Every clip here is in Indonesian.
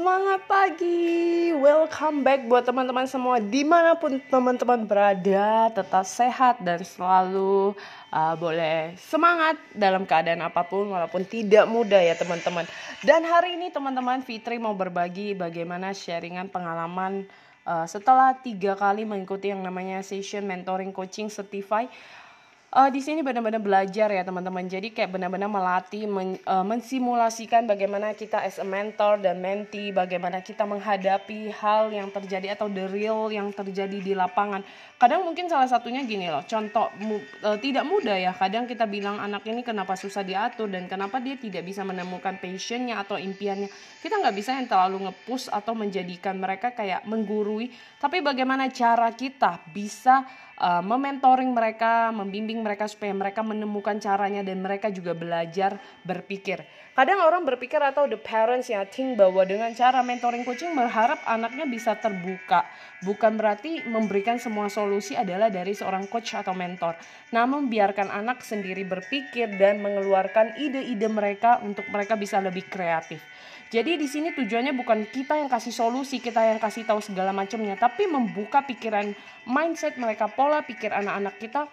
Semangat pagi, welcome back buat teman-teman semua di mana pun teman-teman berada, tetap sehat dan selalu uh, boleh semangat dalam keadaan apa pun walaupun tidak mudah ya teman-teman. Dan hari ini teman-teman Fitri mau berbagi bagaimana sharingan pengalaman uh, setelah tiga kali mengikuti yang namanya session mentoring coaching certify uh, di sini benar-benar belajar ya teman-teman. Jadi kayak benar-benar melatih, men, uh, mensimulasikan bagaimana kita as a mentor dan mentee, bagaimana kita menghadapi hal yang terjadi atau the real yang terjadi di lapangan. Kadang mungkin salah satunya gini loh, contoh mu, uh, tidak mudah ya. Kadang kita bilang anak ini kenapa susah diatur dan kenapa dia tidak bisa menemukan passionnya atau impiannya. Kita nggak bisa yang terlalu ngepush atau menjadikan mereka kayak menggurui. Tapi bagaimana cara kita bisa uh, mementoring mereka, membimbing mereka supaya mereka menemukan caranya dan mereka juga belajar berpikir. Kadang orang berpikir atau the parents yang think bahwa dengan cara mentoring coaching berharap anaknya bisa terbuka. Bukan berarti memberikan semua solusi adalah dari seorang coach atau mentor. Namun biarkan anak sendiri berpikir dan mengeluarkan ide-ide mereka untuk mereka bisa lebih kreatif. Jadi di sini tujuannya bukan kita yang kasih solusi, kita yang kasih tahu segala macamnya, tapi membuka pikiran mindset mereka, pola pikir anak-anak kita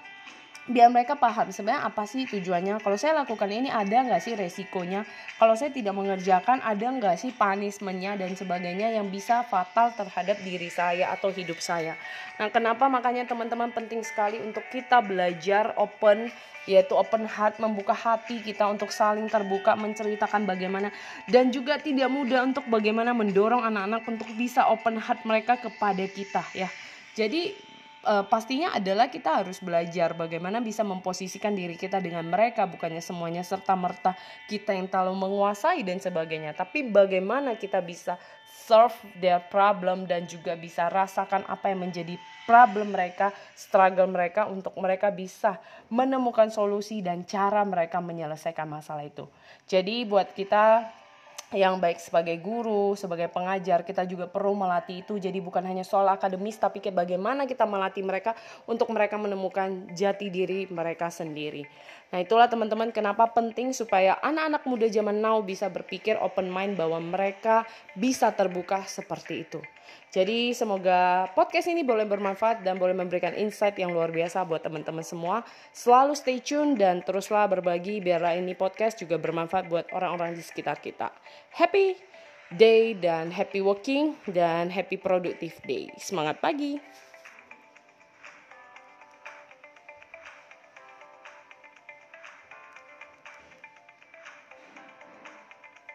biar mereka paham sebenarnya apa sih tujuannya. Kalau saya lakukan ini ada nggak sih resikonya? Kalau saya tidak mengerjakan ada nggak sih punishmentnya dan sebagainya yang bisa fatal terhadap diri saya atau hidup saya? Nah kenapa? Makanya teman-teman penting sekali untuk kita belajar open yaitu open heart membuka hati kita untuk saling terbuka menceritakan bagaimana. Dan juga tidak mudah untuk bagaimana mendorong anak-anak untuk bisa open heart mereka kepada kita ya. Jadi uh, pastinya adalah kita harus belajar bagaimana bisa memposisikan diri kita dengan mereka bukannya semuanya serta merta kita yang terlalu menguasai dan sebagainya tapi bagaimana kita bisa solve their problem dan juga bisa rasakan apa yang menjadi problem mereka, struggle mereka untuk mereka bisa menemukan solusi dan cara mereka menyelesaikan masalah itu. Jadi buat kita yang baik sebagai guru, sebagai pengajar, kita juga perlu melatih itu. Jadi bukan hanya soal akademis, tapi bagaimana kita melatih mereka untuk mereka menemukan jati diri mereka sendiri. Nah itulah teman-teman kenapa penting supaya anak-anak muda zaman now bisa berpikir open mind bahwa mereka bisa terbuka seperti itu. Jadi semoga podcast ini boleh bermanfaat dan boleh memberikan insight yang luar biasa buat teman-teman semua. Selalu stay tune dan teruslah berbagi biarlah ini podcast juga bermanfaat buat orang-orang di sekitar kita. Happy day dan happy working dan happy productive day. Semangat pagi.